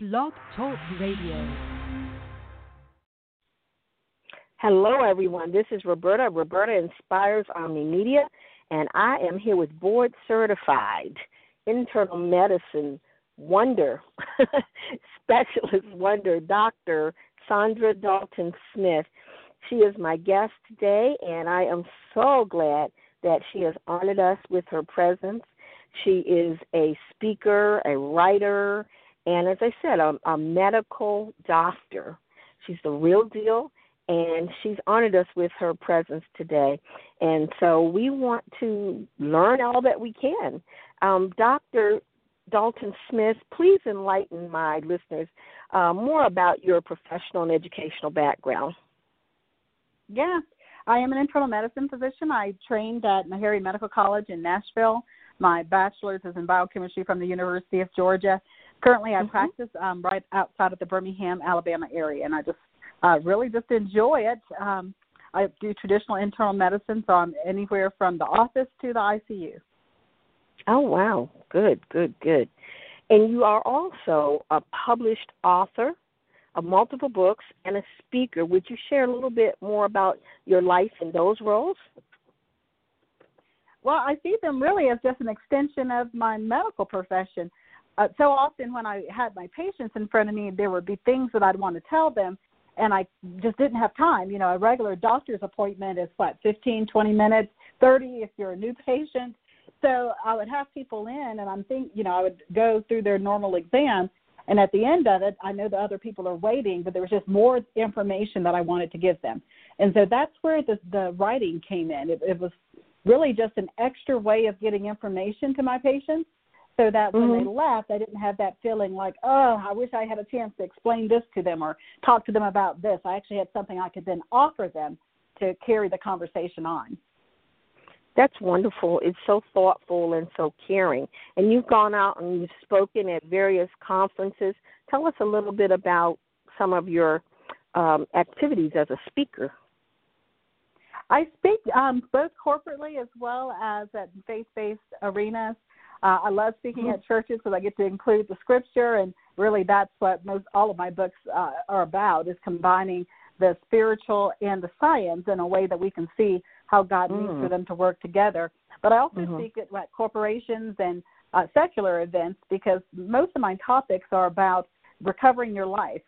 Blog Talk Radio. Hello, everyone. This is Roberta. Roberta Inspires Omni Media, and I am here with board certified internal medicine wonder, specialist wonder, Dr. Saundra Dalton Smith. She is my guest today, and I am so glad that she has honored us with her presence. She is a speaker, a writer, and as I said, a, a medical doctor. She's the real deal, and she's honored us with her presence today. And so we want to learn all that we can. Um, Dr. Dalton Smith, please enlighten my listeners uh, more about your professional and educational background. Yeah, I am an internal medicine physician. I trained at Meharry Medical College in Nashville. My bachelor's is in biochemistry from the University of Georgia. Currently, I mm-hmm. practice um, right outside of the Birmingham, Alabama area, and I just uh, really just enjoy it. Um, I do traditional internal medicine, so I'm anywhere from the office to the ICU. Oh wow, good, good, good. And you are also a published author of multiple books and a speaker. Would you share a little bit more about your life in those roles? Well, I see them really as just an extension of my medical profession. Uh, so often when I had my patients in front of me, there would be things that I'd want to tell them, and I just didn't have time. You know, a regular doctor's appointment is what, 15, 20 minutes, 30 if you're a new patient. So I would have people in, and I'm think, you know, I would go through their normal exam, and at the end of it, I know the other people are waiting, but there was just more information that I wanted to give them, and so that's where the the writing came in. It, it was really just an extra way of getting information to my patients so that when mm-hmm. they left, I didn't have that feeling like, oh, I wish I had a chance to explain this to them or talk to them about this. I actually had something I could then offer them to carry the conversation on. That's wonderful. It's so thoughtful and so caring. And you've gone out and you've spoken at various conferences. Tell us a little bit about some of your um, activities as a speaker. I speak um, both corporately as well as at faith based arenas. Uh, I love speaking mm-hmm. at churches because I get to include the scripture, and really that's what most all of my books uh, are about is combining the spiritual and the science in a way that we can see how God mm. needs for them to work together. But I also mm-hmm. speak at like, corporations and uh, secular events because most of my topics are about recovering your life,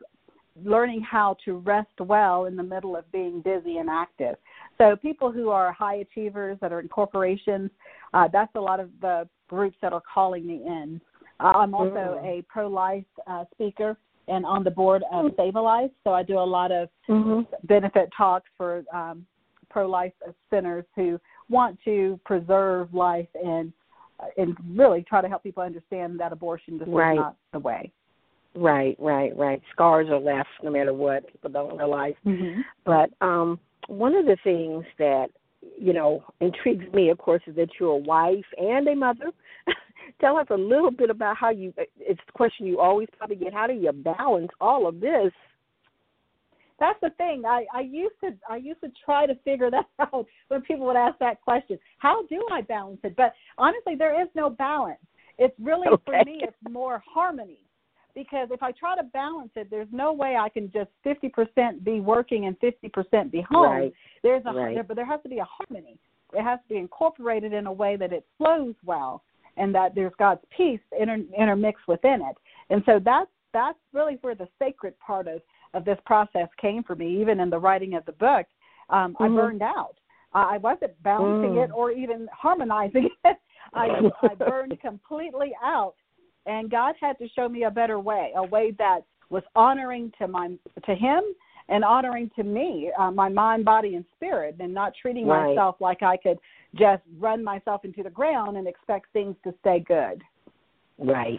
learning how to rest well in the middle of being busy and active. So people who are high achievers that are in corporations, uh, that's a lot of the groups that are calling me in. Uh, I'm also mm-hmm. a pro-life uh, speaker and on the board of. Save a Life, so I do a lot of mm-hmm. benefit talks for um, pro-life centers who want to preserve life and uh, and really try to help people understand that abortion just right. is not the way. Right, right, right. Scars are left no matter what. People don't realize. Mm-hmm. But um, one of the things that you know intrigues me, of course, is that you're a wife and a mother. Tell us a little bit about how you. It's the question you always probably get. How do you balance all of this? That's the thing. I I used to I used to try to figure that out when people would ask that question. How do I balance it? But honestly, there is no balance. It's really okay. for me. It's more harmony because if I try to balance it, there's no way I can just 50% be working and 50% be home. Right. There's a right. there, but there has to be a harmony. It has to be incorporated in a way that it flows well and that there's God's peace inter, intermixed within it. And so that's that's really where the sacred part of of this process came for me. Even in the writing of the book, um, mm-hmm. I burned out. I wasn't balancing mm. it or even harmonizing it. I, I burned completely out and God had to show me a better way, a way that was honoring to my to Him and honoring to me, uh, my mind, body, and spirit, and not treating right. myself like I could just run myself into the ground and expect things to stay good. Right.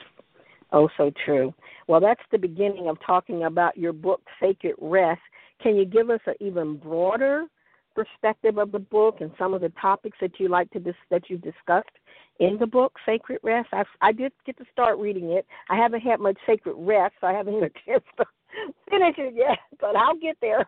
Oh, so true. Well, that's the beginning of talking about your book, Sacred Rest. Can you give us an even broader perspective of the book and some of the topics that you like to dis- that you've discussed in the book Sacred Rest. I I did get to start reading it. I haven't had much sacred rest, so I haven't had a chance to finish it yet, but I'll get there.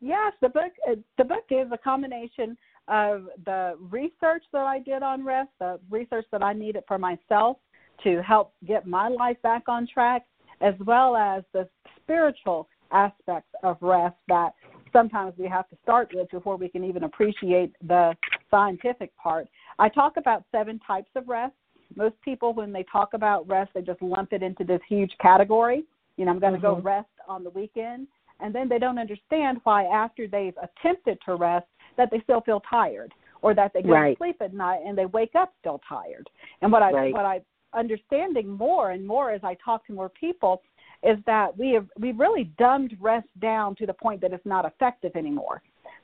Yes, the book uh, the book is a combination of the research that I did on rest, the research that I needed for myself to help get my life back on track, as well as the spiritual aspects of rest that sometimes we have to start with before we can even appreciate the scientific part. I talk about seven types of rest. Most people, when they talk about rest, they just lump it into this huge category. You know, I'm going to mm-hmm. go rest on the weekend. And then they don't understand why, after they've attempted to rest, that they still feel tired or that they go right. to sleep at night and they wake up still tired. And what I right. what I understanding more and more as I talk to more people is that we have we've really dumbed rest down to the point that it's not effective anymore.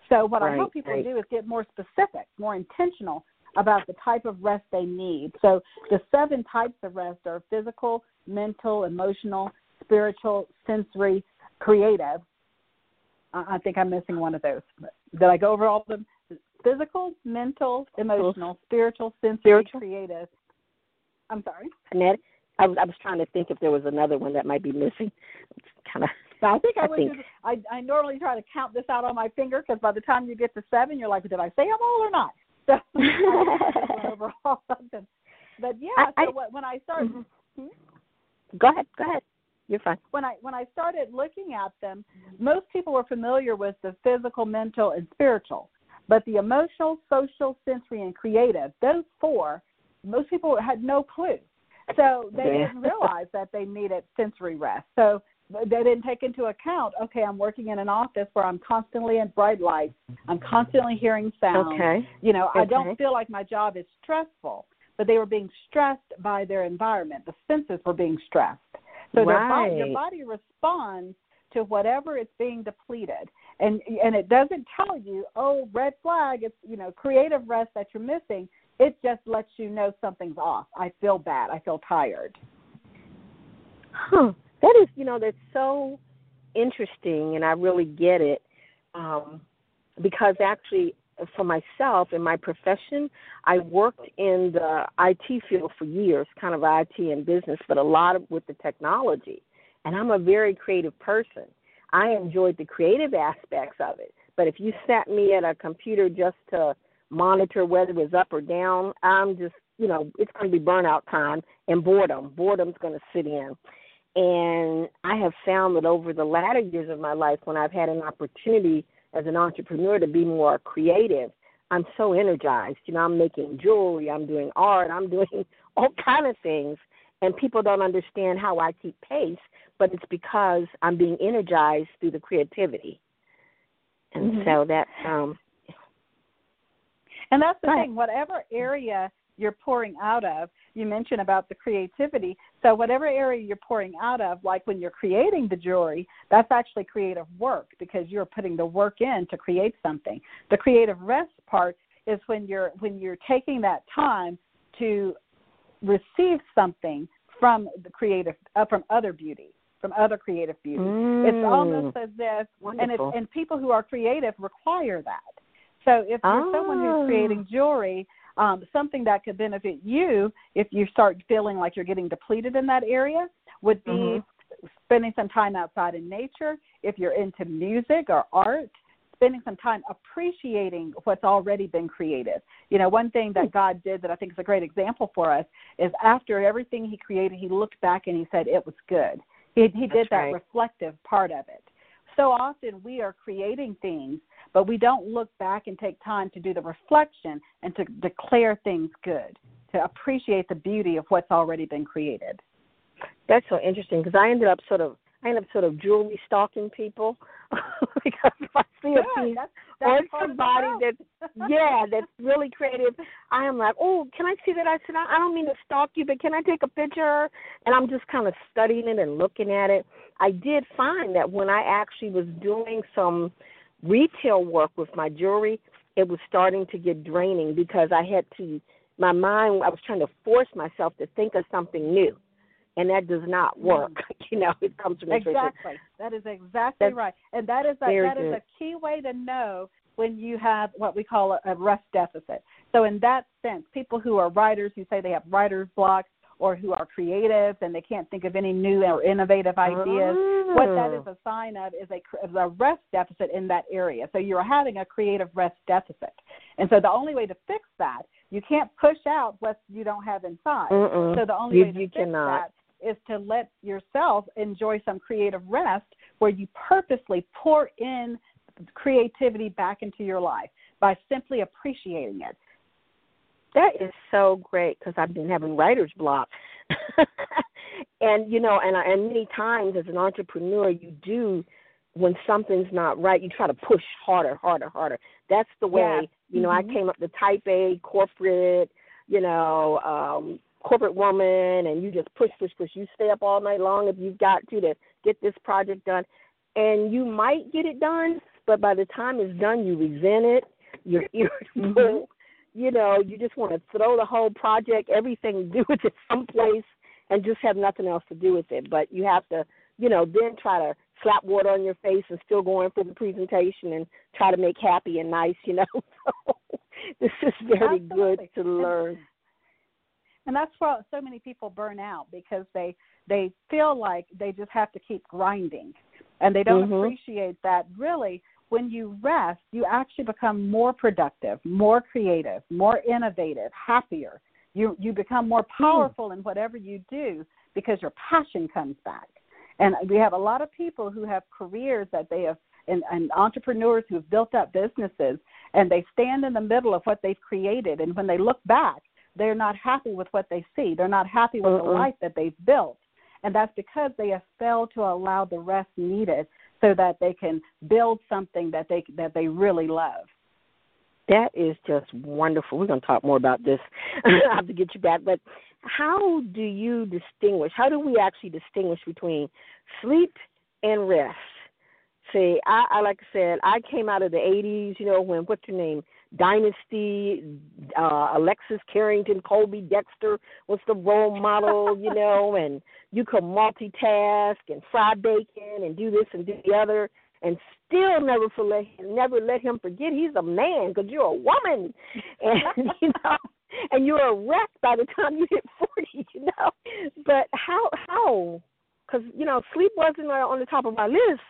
So what right, I hope people right. do is get more specific, more intentional about the type of rest they need. So the seven types of rest are physical, mental, emotional, spiritual, sensory, creative. I think I'm missing one of those. Did I go over all of them? Physical, mental, emotional, spiritual, sensory, spiritual? creative. I'm sorry. Annette, I was I was trying to think if there was another one that might be missing. Kind of. I think I, I would. think. Do, I I normally try to count this out on my finger because by the time you get to seven, you're like, did I say them all or not? So overall something. But yeah, I, so when I started. Mm-hmm. Hmm? Go ahead. Go ahead. You're fine. When I when I started looking at them, most people were familiar with the physical, mental, and spiritual, but the emotional, social, sensory, and creative, those four, most people had no clue. So they didn't realize that they needed sensory rest. So they didn't take into account, okay, I'm working in an office where I'm constantly in bright lights, I'm constantly hearing sound. Okay. You know, I don't feel like my job is stressful, but they were being stressed by their environment. The senses were being stressed. So their body, your body responds to whatever is being depleted, and and it doesn't tell you, oh, red flag. It's you know creative rest that you're missing. It just lets you know something's off. I feel bad. I feel tired. Huh. That is, you know, that's so interesting, and I really get it. Um, because actually, for myself in my profession, I worked in the IT field for years, kind of IT and business, but a lot of with the technology. And I'm a very creative person. I enjoyed the creative aspects of it. But if you sat me at a computer just to monitor whether it was up or down, I'm just, you know, it's going to be burnout time and boredom. Boredom's going to sit in. And I have found that over the latter years of my life, when I've had an opportunity as an entrepreneur to be more creative, I'm so energized. You know, I'm making jewelry, I'm doing art, I'm doing all kind of things, and people don't understand how I keep pace, but it's because I'm being energized through the creativity. And Mhm. so that um And that's the Right. thing. Whatever area you're pouring out of, you mentioned about the creativity. So whatever area you're pouring out of, like when you're creating the jewelry, that's actually creative work because you're putting the work in to create something. The creative rest part is when you're when you're taking that time to receive something from the creative uh, from other beauty from other creative beauty it's mm, almost as if and it's and people who are creative require that so if you're someone Ah. who's creating jewelry um, something that could benefit you if you start feeling like you're getting depleted in that area would be Mhm. spending some time outside in nature if you're into music or art spending some time appreciating what's already been created you know one thing Hmm. that god did that i think is a great example for us is after everything he created he looked back and he said it was good he, he did That's that right. reflective part of it so often we are creating things but we don't look back and take time to do the reflection and to declare things good, to appreciate the beauty of what's already been created. That's so interesting because I ended up sort of I ended up sort of jewelry stalking people because if I see a piece That's, or that's the somebody growth. that yeah that's really creative, I am like, oh, can I see that? I said, I don't mean to stalk you, but can I take a picture? And I'm just kind of studying it and looking at it. I did find that when I actually was doing some retail work with my jewelry, it was starting to get draining because I had to my mind I was trying to force myself to think of something new. And that does not mm. work. you know, it comes from intuition. Exactly. That is exactly That's right. And that is a, that is good. a key way to know when you have what we call a, a rest deficit. So in that sense, people who are writers who say they have writer's block or who are creative and they can't think of any new or innovative ideas, what that is Oh. a sign of is a, is a rest deficit in that area. So you're having a creative rest deficit. And so the only way to fix that, you can't push out what you don't have inside. Mm-mm. So the only You- way to you fix cannot. that is to let yourself enjoy some creative rest where you purposely pour in creativity back into your life by simply appreciating it. That is so great because I've been having writer's block. and you know, and and many times as an entrepreneur, you do when something's not right, you try to push harder, harder, harder. That's the way. Yeah. You know, mm-hmm. I came up the type A corporate, you know, um corporate woman and you just push, push, push. You stay up all night long if you've got to to get this project done. And you might get it done, but by the time it's done you resent it, you're irritable. Mm-hmm. You know, you just want to throw the whole project, everything, do it to someplace and just have nothing else to do with it. But you have to, you know, then try to slap water on your face and still go in for the presentation and try to make happy and nice, you know. So this is very Absolutely. good to learn. And that's why so many people burn out because they they feel like they just have to keep grinding and they don't Mhm. appreciate that really when you rest you actually become more productive more creative more innovative happier. You you become more hmm. powerful in whatever you do because your passion comes back. And we have a lot of people who have careers that they have and, and entrepreneurs who have built up businesses and they stand in the middle of what they've created. And when they look back they're not happy with what they see. They're not happy with the Mm-mm. life that they've built. And that's because they have failed to allow the rest needed so that they can build something that they that they really love That is just wonderful. We're going to talk more about this. I have to get you back. But how do you distinguish? How do we actually distinguish between sleep and rest? See, I, I like I said, I came out of the '80s. You know, when what's your name? Dynasty, uh, Alexis Carrington, Colby Dexter was the role model. You know, and you could multitask and fry bacon and do this and do the other and still never let never let him forget he's a man because you're a woman, and you know, and you're a wreck by the time you hit forty, you know. But how how? Because you know, sleep wasn't on the top of our list.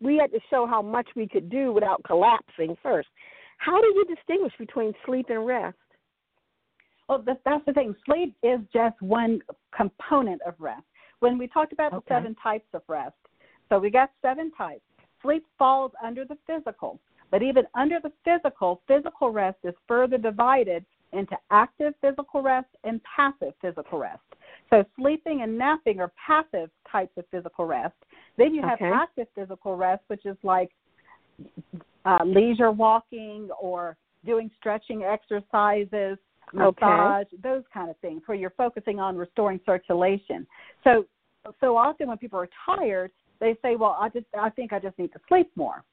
We had to show how much we could do without collapsing first. How do you distinguish between sleep and rest? Well, that's the thing. Sleep is just one component of rest. When we talked about Okay. the seven types of rest, so we got seven types. Sleep falls under the physical, but even under the physical, physical rest is further divided into active physical rest and passive physical rest. So sleeping and napping are passive types of physical rest. Then you have Okay. active physical rest, which is like uh, leisure walking or doing stretching exercises, Okay. massage, those kind of things, where you're focusing on restoring circulation. So, so often when people are tired, they say, "Well, I just, I think I just need to sleep more."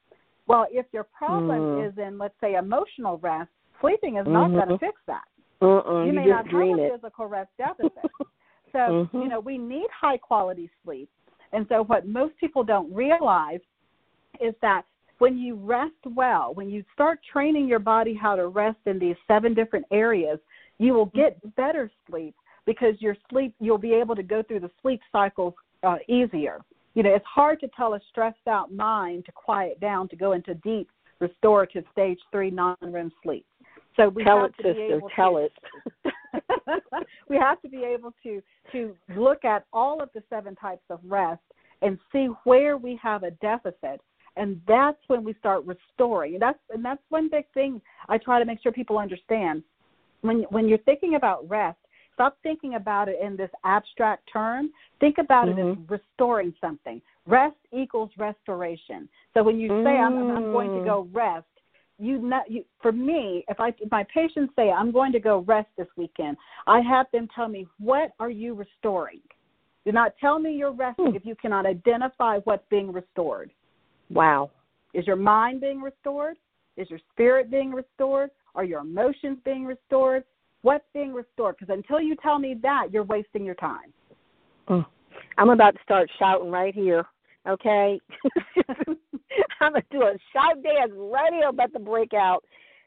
Well, if your problem Mm. is in, let's say, emotional rest, sleeping is not going Mhm. to fix that. Uh-uh, you you, may not have a it. physical rest deficit. so, Mhm. you know, we need high quality sleep. And so, what most people don't realize is that when you rest well, when you start training your body how to rest in these seven different areas, you will get better sleep because your sleep, you'll be able to go through the sleep cycles uh, easier. You know, it's hard to tell a stressed out mind to quiet down to go into deep restorative stage three non REM sleep. So we tell have it, to be sister. able Tell to, it. we have to be able to to look at all of the seven types of rest and see where we have a deficit and that's when we start restoring. And that's and that's one big thing i try to make sure people understand. When when you're thinking about rest stop thinking about it in this abstract term. Think about it as restoring something. Rest equals restoration. So when you say I'm, I'm going to go rest you not you for me if i if my patients say i'm going to go rest this weekend i have them tell me what are you restoring? Do not tell me you're resting Hmm. if you cannot identify what's being restored Wow. is your mind being restored is your spirit being restored are your emotions being restored what's being restored because until you tell me that you're wasting your time Mm. I'm about to start shouting right here. Okay, I'm gonna do a shout dance right here about to break out.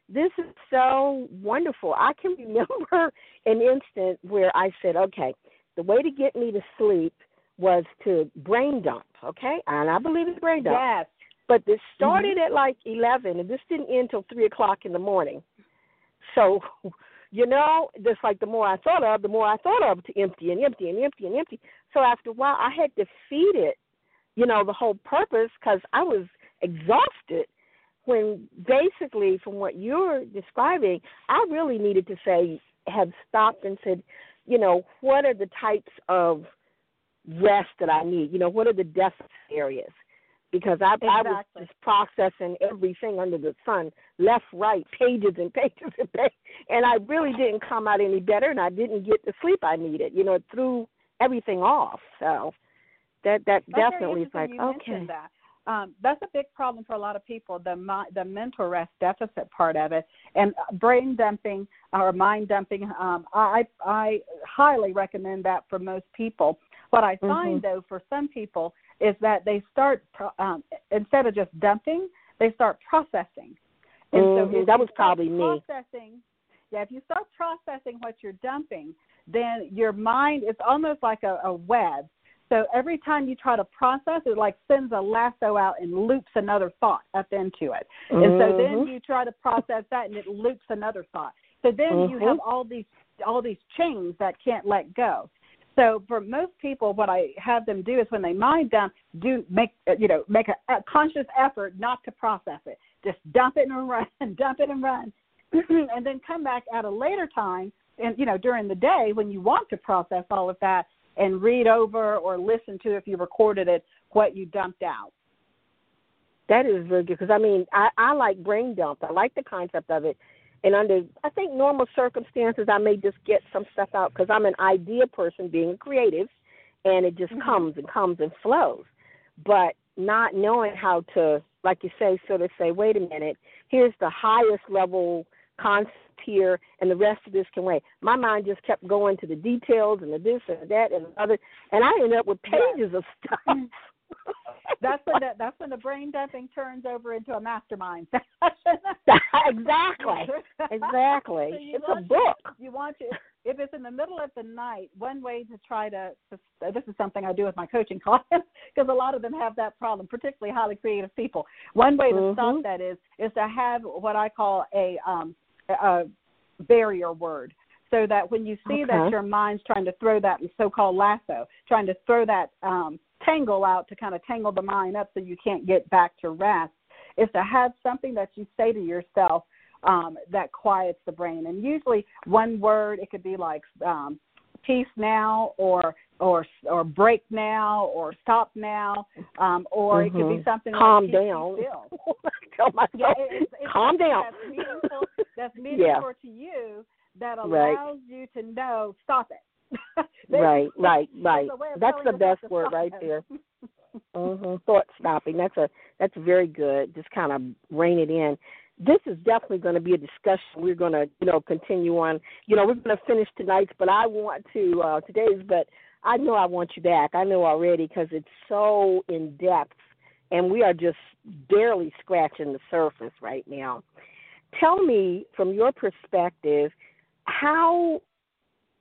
This is so wonderful. I can remember an instant where I said, "Okay, the way to get me to sleep was to brain dump." Okay, and I believe it's brain dump. yes But this mm-hmm. started at like eleven, and this didn't end till three o'clock in the morning. So you know, just like the more I thought of, the more I thought of to empty and empty and empty and empty. So after a while, I had defeated, you know, the whole purpose because I was exhausted. When basically, from what you're describing, I really needed to say, have stopped and said, you know, what are the types of rest that I need? You know, what are the deficit areas? because I, exactly. I was just processing everything under the sun, left, right, pages and pages and pages, and I really didn't come out any better, and I didn't get the sleep I needed. You know, it threw everything off. So that that That's definitely is like okay. That. Um, that's a big problem for a lot of people the the mental rest deficit part of it and brain dumping or mind dumping um, I I highly recommend that for most people what I find mm-hmm. though for some people is that they start um, instead of just dumping, they start processing. And mm-hmm. so that was probably me. processing. Yeah, if you start processing what you're dumping, then your mind is almost like a, a web. So every time you try to process, it like sends a lasso out and loops another thought up into it. Mm-hmm. And so then mm-hmm. you try to process that, and it loops another thought. So then mm-hmm. you have all these all these chains that can't let go. So for most people, what I have them do is when they mind dump, do make uh, you know make a, a conscious effort not to process it. Just dump it and run, dump it and run, and then come back at a later time and you know during the day when you want to process all of that and read over or listen to if you recorded it what you dumped out. That is really good because I mean I, I like brain dump. I like the concept of it and under I think normal circumstances, I may just get some stuff out because I'm an idea person, being a creative, and it just mm-hmm. comes and comes and flows. But not knowing how to, like you say, sort of say, wait a minute, here's the highest level concept here, and the rest of this can wait. My mind just kept going to the details and the this and that and the other, and I ended up with pages of stuff. that's when the, that's when the brain dumping turns over into a mastermind exactly, exactly. So it's a book. You want to if it's in the middle of the night. One way to try to, to this is something I do with my coaching clients because a lot of them have that problem, particularly highly creative people. One way to mm-hmm. stop that is is to have what I call a um, a barrier word so that when you see okay. that your mind's trying to throw that so-called lasso, trying to throw that um, tangle out to kind of tangle the mind up so you can't get back to rest is to have something that you say to yourself um, that quiets the brain. And usually, one word it could be like um, peace now, or or or break now, or stop now, um, or mm-hmm. it could be something calm like down. Tell myself, yeah, it's, it's calm down. That's meaningful, that's meaningful yeah. to you that allows right. you to know stop it. right, right, right. That's the best word right there. mm-hmm. Thought stopping. That's a that's very good. Just kind of rein it in. This is definitely going to be a discussion. We're going to, you know, continue on. You know, we're going to finish tonight's, but I want to uh, today's. But I know I want you back. I know already because it's so in depth, and we are just barely scratching the surface right now. Tell me, from your perspective, how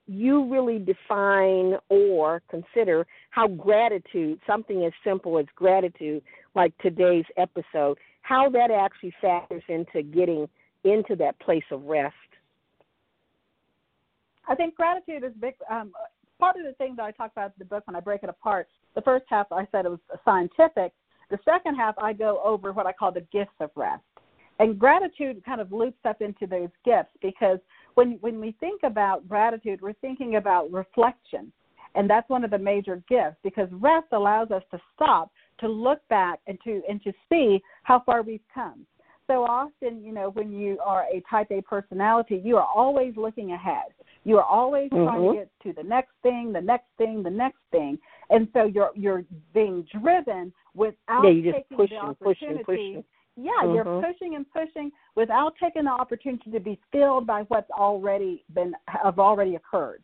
you really define or consider how gratitude, something as simple as gratitude, like today's episode, how that actually factors into getting into that place of rest. I think gratitude is big. Um, part of the thing that I talk about in the book when I break it apart, the first half I said it was scientific. The second half I go over what I call the gifts of rest. And gratitude kind of loops up into those gifts because when when we think about gratitude, we're thinking about reflection. And that's one of the major gifts because rest allows us to stop, to look back and to and to see how far we've come. So often, you know, when you are a type A personality, you are always looking ahead. You are always mm-hmm. trying to get to the next thing, the next thing, the next thing. And so you're you're being driven without yeah, you just taking pushing, the opportunity pushing, pushing. Yeah, mm-hmm. you're pushing and pushing without taking the opportunity to be filled by what's already been have already occurred.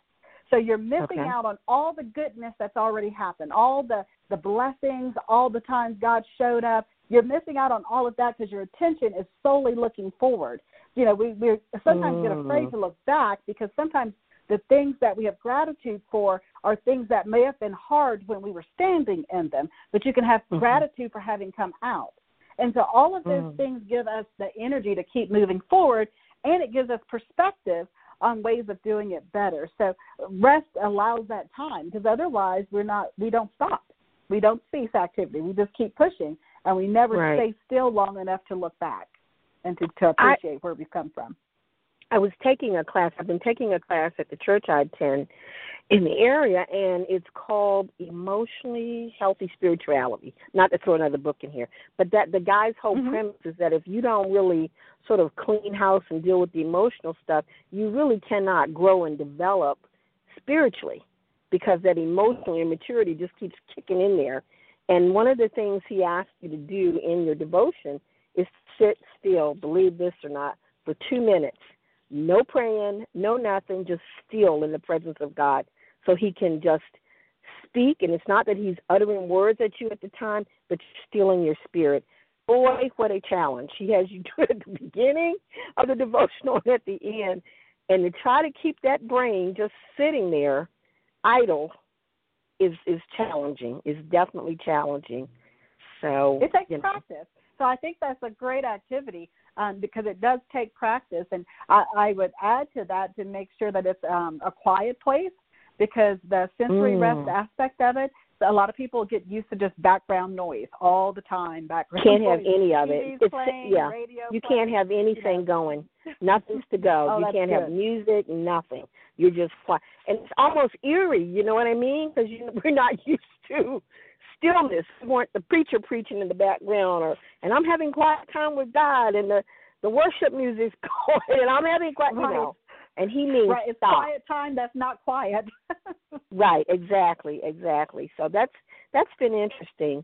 So you're missing okay. out on all the goodness that's already happened, all the the blessings, all the times God showed up. You're missing out on all of that because your attention is solely looking forward. You know, we we sometimes mm. get afraid to look back because sometimes the things that we have gratitude for are things that may have been hard when we were standing in them, but you can have mm-hmm. gratitude for having come out. And so all of those mm. things give us the energy to keep moving forward, and it gives us perspective on ways of doing it better. So rest allows that time because otherwise we're not we don't stop. We don't cease activity. We just keep pushing and we never Right. stay still long enough to look back and to, to appreciate where we've come from. I was taking a class. I've been taking a class at the church I attend in the area, and it's called Emotionally Healthy Spirituality. Not to throw another book in here, but that the guy's whole Mhm. premise is that if you don't really sort of clean house and deal with the emotional stuff, you really cannot grow and develop spiritually because that emotional immaturity just keeps kicking in there. And one of the things he asks you to do in your devotion is sit still, believe this or not, for two minutes no praying, no nothing, just still in the presence of God so he can just speak. And it's not that he's uttering words at you at the time, but you're still in your spirit. Boy, what a challenge. He has you do it at the beginning of the devotional and at the end. And to try to keep that brain just sitting there idle is is challenging, is definitely challenging. So It takes you know. practice. So I think that's a great activity um, because it does take practice. And I, I would add to that to make sure that it's um, a quiet place because the sensory Mm. rest aspect of it, a lot of people get used to just background noise all the time. Background Can't have any of it. TV's It's playing, yeah. radio You playing. can't have anything going. Nothing's to go. Oh, you can't have music, nothing. You're just quiet, and it's almost eerie. You know what I mean? Because you, we're not used to stillness. We want the preacher preaching in the background, or and I'm having quiet time with God, and the the worship music's going, and I'm having quiet. Right. You know, and he means Right, it's stop. quiet time that's not quiet. Right, exactly, exactly. So that's that's been interesting.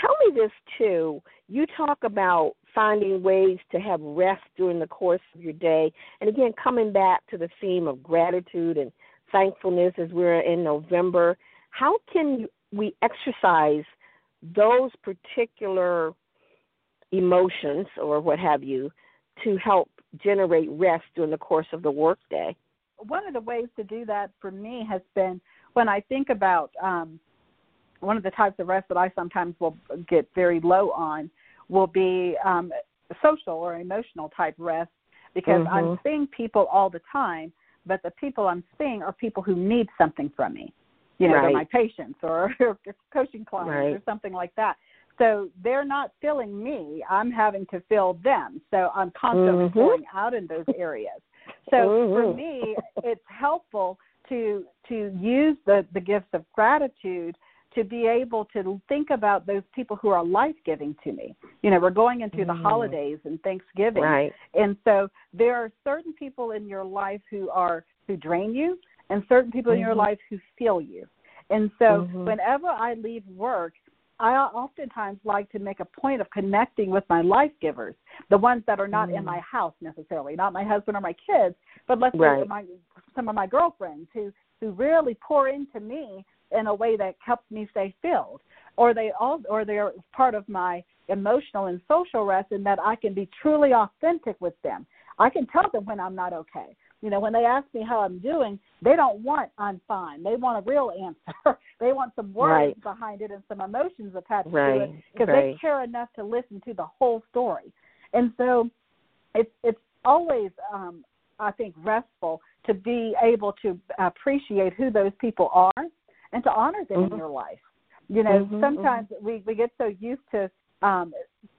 Tell me this too. You talk about finding ways to have rest during the course of your day, and again, coming back to the theme of gratitude and thankfulness as we're in November. How can you, we exercise those particular emotions or what have you to help generate rest during the course of the workday? one of the ways to do that for me has been when I think about um, one of the types of rest that I sometimes will get very low on will be um, social or emotional type rest because I'm Mhm. seeing people all the time, but the people I'm seeing are people who need something from me. You know, they're my patients or, or coaching clients or something like that. So they're not filling me. I'm having to fill them. So I'm constantly Mhm. pouring out in those areas. So for Mhm. me, it's helpful to to use the the gifts of gratitude to be able to think about those people who are life giving to me. You know, we're going into the Mm. holidays and Thanksgiving, Right. and so there are certain people in your life who are who drain you, and certain people in your Mhm. life who fill you. And so Mhm. whenever I leave work, I oftentimes like to make a point of connecting with my life givers, the ones that are not in Mm. my house necessarily, not my husband or my kids, but let's say my some of my girlfriends who who really pour into me in a way that helps me stay filled, or they all or they're part of my emotional and social rest in that I can be truly authentic with them. I can tell them when I'm not okay. You know, when they ask me how I'm doing, they don't want I'm fine. They want a real answer. they want some words Right. behind it and some emotions attached to it because they care enough to listen to the whole story. And so it's it's always um I think restful to be able to appreciate who those people are and to honor them Mhm. in your life. You know, Mhm, sometimes we we get so used to um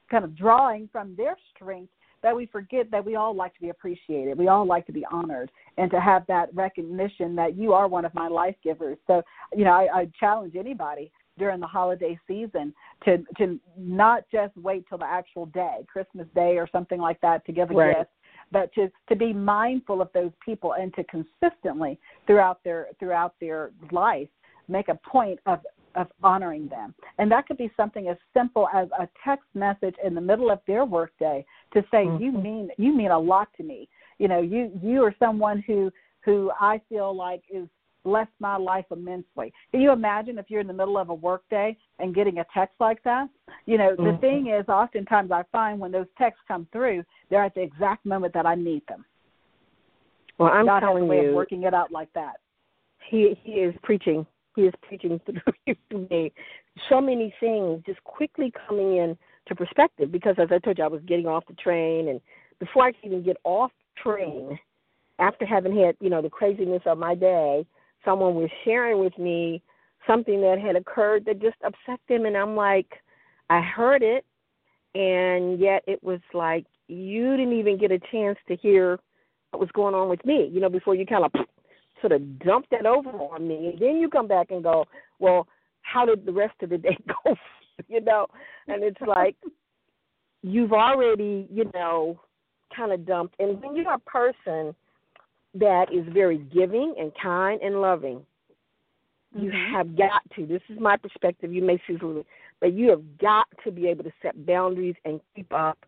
kind of drawing from their strength that we forget that we all like to be appreciated. We all like to be honored and to have that recognition that you are one of my life givers. So, you know, I, I challenge anybody during the holiday season to to not just wait till the actual day, Christmas Day or something like that to give a Right. gift, but to to be mindful of those people and to consistently throughout their throughout their life make a point of of honoring them. And that could be something as simple as a text message in the middle of their workday to say you Mhm. mean you mean a lot to me. You know, you you are someone who who I feel like is blessed my life immensely. Can you imagine if you're in the middle of a workday and getting a text like that? You know, the Mhm. thing is oftentimes I find when those texts come through, they're at the exact moment that I need them. Well, I'm God has a telling way of you, working it out like that. he he is preaching. He is preaching through you to me. So many things just quickly coming in to perspective because, as I told you, I was getting off the train, and before I could even get off the train, after having had, you know, the craziness of my day, someone was sharing with me something that had occurred that just upset them. And I'm like, I heard it. And yet it was like you didn't even get a chance to hear what was going on with me, you know, before you kind of sort of dump that over on me and then you come back and go, Well, how did the rest of the day go? you know? And it's like you've already, you know, kind of dumped and when you're a person that is very giving and kind and loving, you Mhm. have got to. This is my perspective. You may see it, little, but you have got to be able to set boundaries and keep up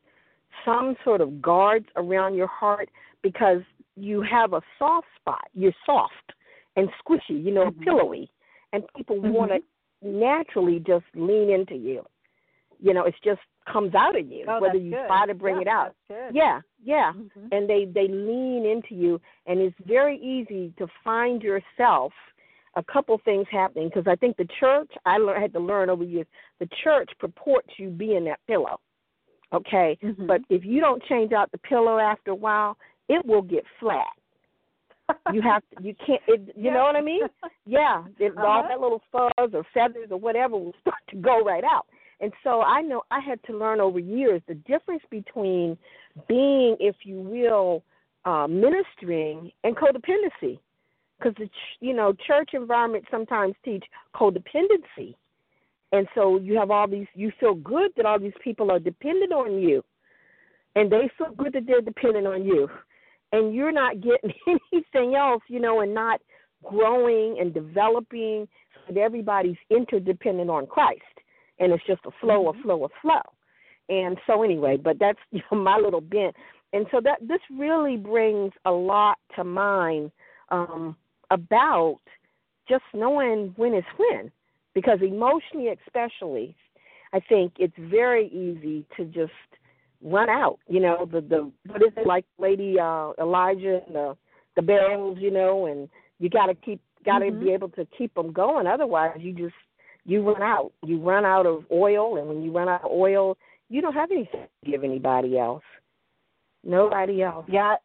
some sort of guards around your heart because you have a soft spot. You're soft and squishy, you know, Mhm. pillowy, and people Mhm. want to naturally just lean into you. You know, it just comes out of you, Oh, whether you good. try to bring Yeah, it out. Yeah, yeah Mhm. and they they lean into you and it's very easy to find yourself a couple things happening because i think the church i learned, had to learn over years the church purports you being that pillow okay Mhm. but if you don't change out the pillow after a while it will get flat. You have to, you can't it, you Yeah. know what i mean? Yeah it, all Uh-huh. that little fuzz or feathers or whatever will start to go right out. And so i know i had to learn over years the difference between being if you will uh ministering and codependency. Because the ch- you know church environment sometimes teach codependency. And so you have all these you feel good that all these people are dependent on you. And they feel good that they're dependent on you and you're not getting anything else you know and not growing and developing so that everybody's interdependent on christ. And it's just a flow Mhm. a flow a flow. And so anyway but that's you know my little bent. And so that this really brings a lot to mind um about just knowing when is when. Because emotionally especially i think it's very easy to just run out you know the the what is it like lady uh elijah and the the barrels you know and you got to keep got to Mhm. be able to keep them going. Otherwise you just you run out. You run out of oil and when you run out of oil you don't have anything to give anybody else. Nobody else. Yeah,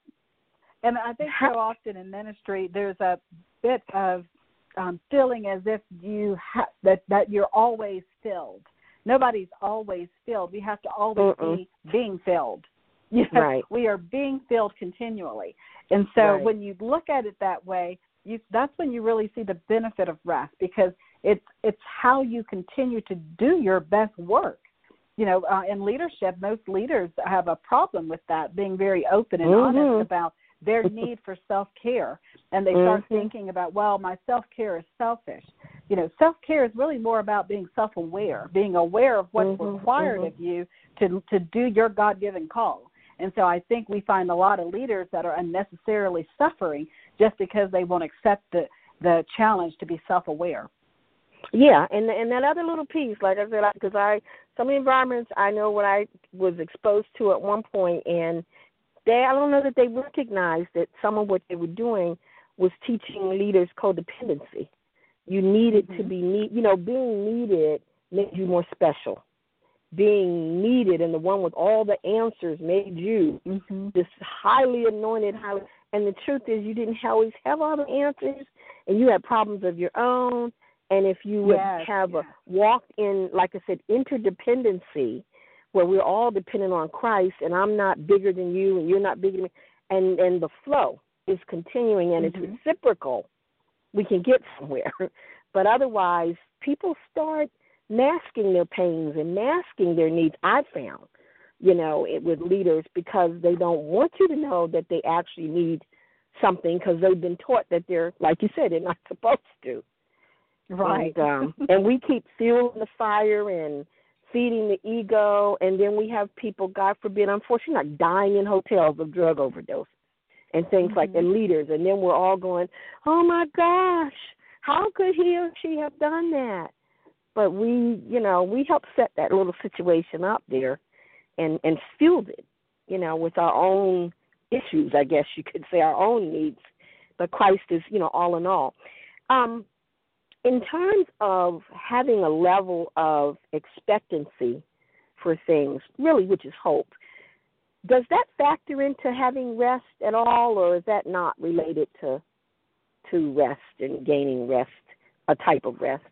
and I think so often in ministry there's a bit of um, feeling as if you ha- that that you're always filled. Nobody's always filled. We have to always Mm-mm. be being filled. Yes, Right. we are being filled continually, and so Right. when you look at it that way, you that's when you really see the benefit of rest because it's it's how you continue to do your best work you know, uh, in leadership, most leaders have a problem with that, being very open and Mhm. honest about their need for self care. And they start Mhm. thinking about, well, my self care is selfish. You know, self care is really more about being self aware, being aware of what's Mhm, required mhm. of you to to do your God given call. And so I think we find a lot of leaders that are unnecessarily suffering just because they won't accept the the challenge to be self aware. Yeah, and and that other little piece, like I said, because I some of the environments I know what I was exposed to at one point, and they I don't know that they recognized that some of what they were doing was teaching leaders codependency. You needed to Mhm. be need, you know, being needed made you more special. Being needed and the one with all the answers made you Mm-hmm. this highly anointed, highly. And the truth is, you didn't always have all the answers, and you had problems of your own. And if you would Yes, have yes. a, walked in, like I said, interdependency, where we're all dependent on Christ, and I'm not bigger than you, and you're not bigger than me, and and the flow is continuing and Mhm. it's reciprocal, we can get somewhere. but otherwise, people start masking their pains and masking their needs. I've found you know, it, with leaders because they don't want you to know that they actually need something because they've been taught that they're, like you said, they're not supposed to. Right. And, um, and we keep fueling the fire and feeding the ego, and then we have people, God forbid, unfortunately, like dying in hotels of drug overdose and things like that, Mhm. leaders. And then we're all going, oh my gosh, how could he or she have done that? But we, you know, we helped set that little situation up there and and fueled it, you know, with our own issues, I guess you could say, our own needs. But Christ is, you know, all in all. Um, in terms of having a level of expectancy for things, really, which is hope, does that factor into having rest at all, or is that not related to to rest and gaining rest, a type of rest?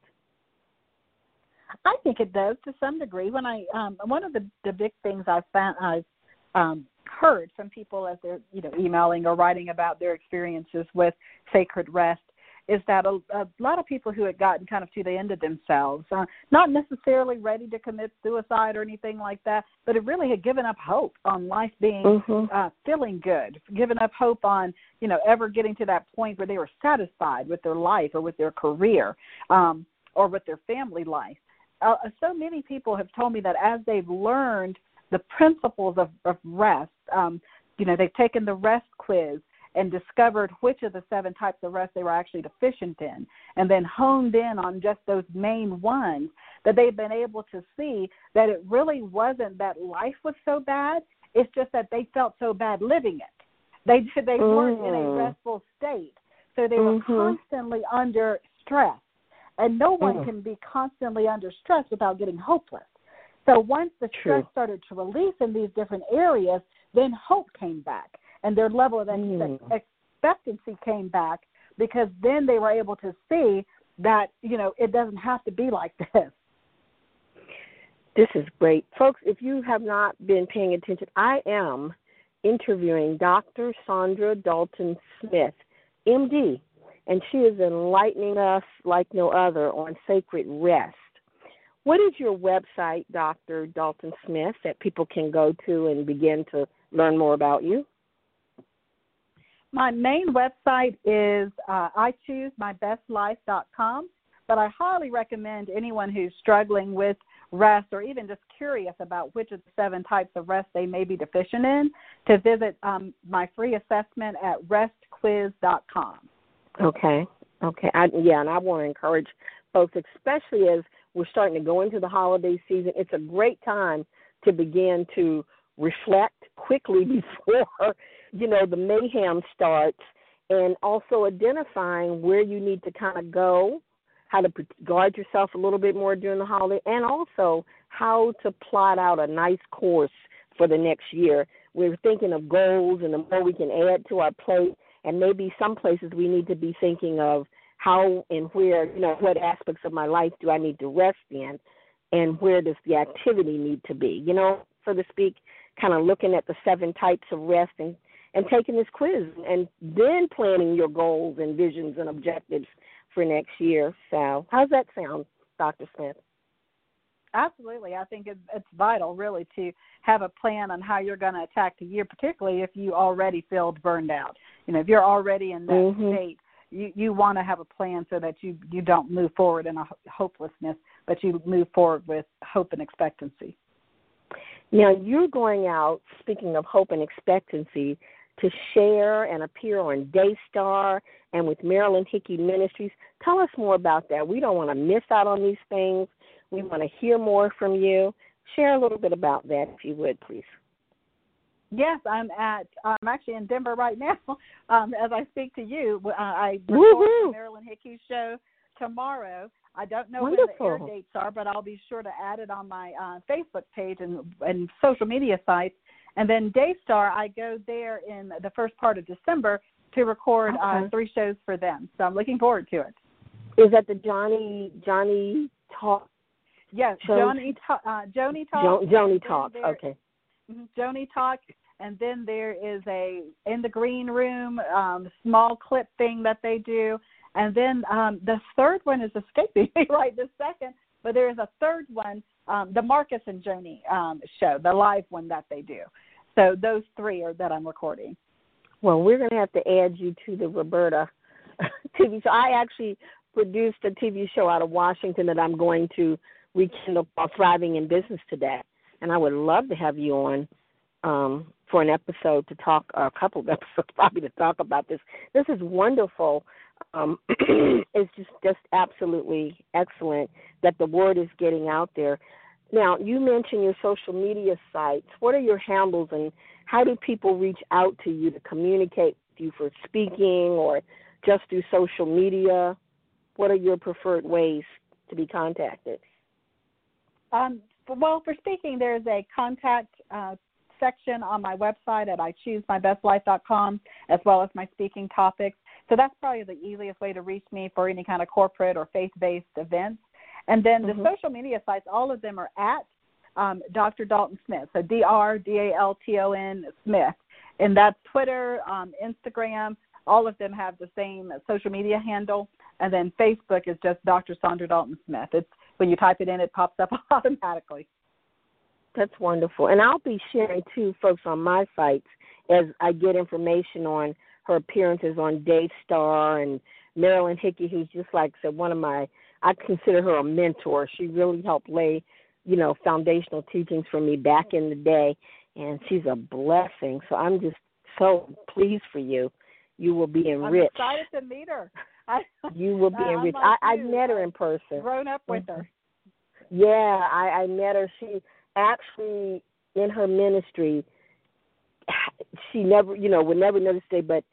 I think it does to some degree. When I um, one of the the big things I've found I've um, heard from people as they're you know emailing or writing about their experiences with sacred rest is that a, a lot of people who had gotten kind of to the end of themselves, uh, not necessarily ready to commit suicide or anything like that, but it really had given up hope on life being mm-hmm. uh, feeling good, given up hope on you know ever getting to that point where they were satisfied with their life or with their career um, or with their family life. Uh, so many people have told me that as they've learned the principles of, of rest, um, you know, they've taken the rest quiz and discovered which of the seven types of rest they were actually deficient in, and then honed in on just those main ones, that they've been able to see that it really wasn't that life was so bad, it's just that they felt so bad living it. They they mm. weren't in a mm. restful state, so they were mm-hmm. constantly under stress, and no one mm. can be constantly under stress without getting hopeless. So once the stress started to release in these different areas, then hope came back and their level of mm. expectancy came back because then they were able to see that you know it doesn't have to be like this. This is great. Folks if you have not been paying attention i am interviewing dr saundra dalton smith md and she is enlightening us like no other on sacred rest. What is your website dr dalton smith that people can go to and begin to learn more about you my main website is uh, I choose my best life.com, but I highly recommend anyone who's struggling with rest or even just curious about which of the seven types of rest they may be deficient in to visit um, my free assessment at restquiz.com. Okay. Okay. I, yeah, and I want to encourage folks, especially as we're starting to go into the holiday season, it's a great time to begin to reflect quickly before you know the mayhem starts and also identifying where you need to kind of go how to guard yourself a little bit more during the holiday and also how to plot out a nice course for the next year. We're thinking of goals and the more we can add to our plate and maybe some places we need to be thinking of how and where you know what aspects of my life do i need to rest in and where does the activity need to be you know so to speak kind of looking at the seven types of rest and and taking this quiz and then planning your goals and visions and objectives for next year. So, how's that sound, Dr. Smith? Absolutely. I think it's, it's vital, really, to have a plan on how you're going to attack the year, particularly if you already feel burned out. You know, if you're already in that mm-hmm. state, you you want to have a plan so that you you don't move forward in a hopelessness, but you move forward with hope and expectancy. Now you're going out. Speaking of hope and expectancy, to share and appear on Daystar and with Marilyn Hickey Ministries. Tell us more about that. We don't want to miss out on these things. We want to hear more from you. Share a little bit about that, if you would, please. Yes, I'm at. I'm actually in Denver right now. Um, as I speak to you, uh, I record Marilyn Hickey show tomorrow. I don't know Wonderful. when the air dates are, but I'll be sure to add it on my uh, Facebook page and, and social media sites and then Daystar, I go there in the first part of December to record uh, okay. uh, three shows for them. So I'm looking forward to it. Is that the Johnny Johnny Talk? Yes, shows? Johnny Ta- uh, Joni Talk. Jo- Joni Talk. There, okay. Mm-hmm, Joni Talk, and then there is a in the green room um, small clip thing that they do, and then um, the third one is escaping me right this second. But there is a third one, um, the Marcus and Joni um, show, the live one that they do. So those three are that I'm recording. Well, we're going to have to add you to the Roberta TV show. I actually produced a TV show out of Washington that I'm going to rekindle called Thriving in Business today, and I would love to have you on um, for an episode to talk, or a couple of episodes probably to talk about this. This is wonderful. Um, it's just just absolutely excellent that the word is getting out there. Now, you mentioned your social media sites. What are your handles and how do people reach out to you to communicate with you for speaking or just through social media? What are your preferred ways to be contacted? Um, well, for speaking, there's a contact uh, section on my website at ichoosemybestlife.com, as well as my speaking topics. So that's probably the easiest way to reach me for any kind of corporate or faith-based events. And then the Mhm. social media sites, all of them are at um, Dr. Dalton Smith. So D R D A L T O N Smith. And that's Twitter, um, Instagram, all of them have the same social media handle. And then Facebook is just Dr. Saundra Dalton Smith. It's when you type it in, it pops up automatically. That's wonderful. And I'll be sharing too, folks, on my sites as I get information on her appearances on Daystar and Marilyn Hickey, who's just like said, one of my I consider her a mentor. She really helped lay, you know, foundational teachings for me back in the day and she's a blessing. So I'm just so pleased for you. You will be enriched. I'm excited to meet her. I, you will be enriched. like I, I met her in person. grown up with her. Mm-hmm. Yeah, I, I met her. She actually in her ministry she never you know would never notice it but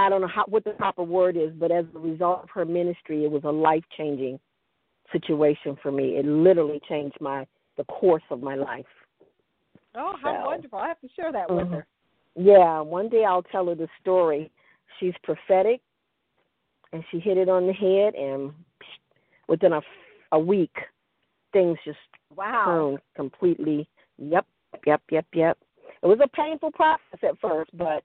I don't know how what the proper word is, but as a result of her ministry it was a life changing situation for me. It literally changed my the course of my life. Oh, how So- wonderful! I have to share that with Mhm. her. Yeah, one day I'll tell her the story. She's prophetic, and she hit it on the head, and within a, a week, things just Wow. turned completely. Yep, yep, yep, yep. It was a painful process at first, but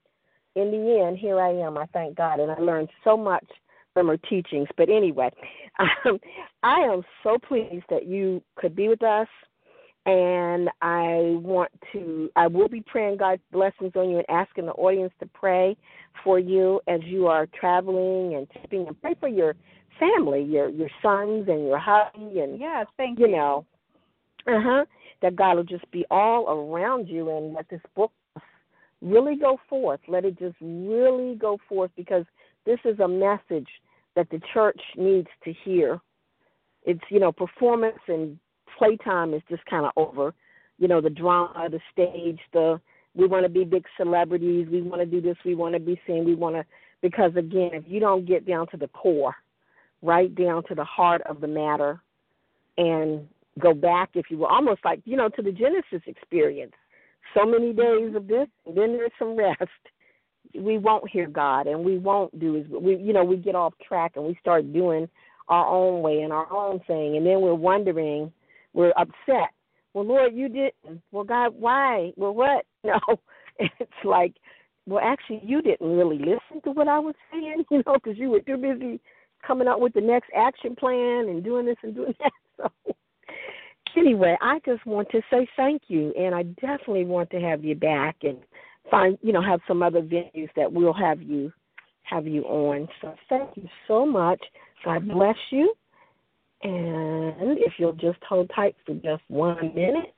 in the end, here I am. I thank God, and I learned so much from her teachings. But anyway, um, I am so pleased that you could be with us and I want to I will be praying God's blessings on you and asking the audience to pray for you as you are traveling and tipping and pray for your family, your your sons and your hubby and Yes, thank you know. Uh huh. That God will just be all around you and let this book really go forth. Let it just really go forth because this is a message that the church needs to hear. It's you know performance and playtime is just kind of over. You know the drama, the stage, the we want to be big celebrities, we want to do this, we want to be seen, we want to because again, if you don't get down to the core, right down to the heart of the matter, and go back, if you will, almost like you know to the Genesis experience. So many days of this, and then there's some rest. We won't hear God and we won't do as we you know we get off track and we start doing our own way and our own thing and then we're wondering we're upset. Well Lord you didn't. Well God why? Well what? No. It's like well actually you didn't really listen to what I was saying you know because you were too busy coming up with the next action plan and doing this and doing that. So anyway I just want to say thank you and I definitely want to have you back and find you know have some other venues that we'll have you have you on. So thank you so much. God bless you. And if you'll just hold tight for just one minute,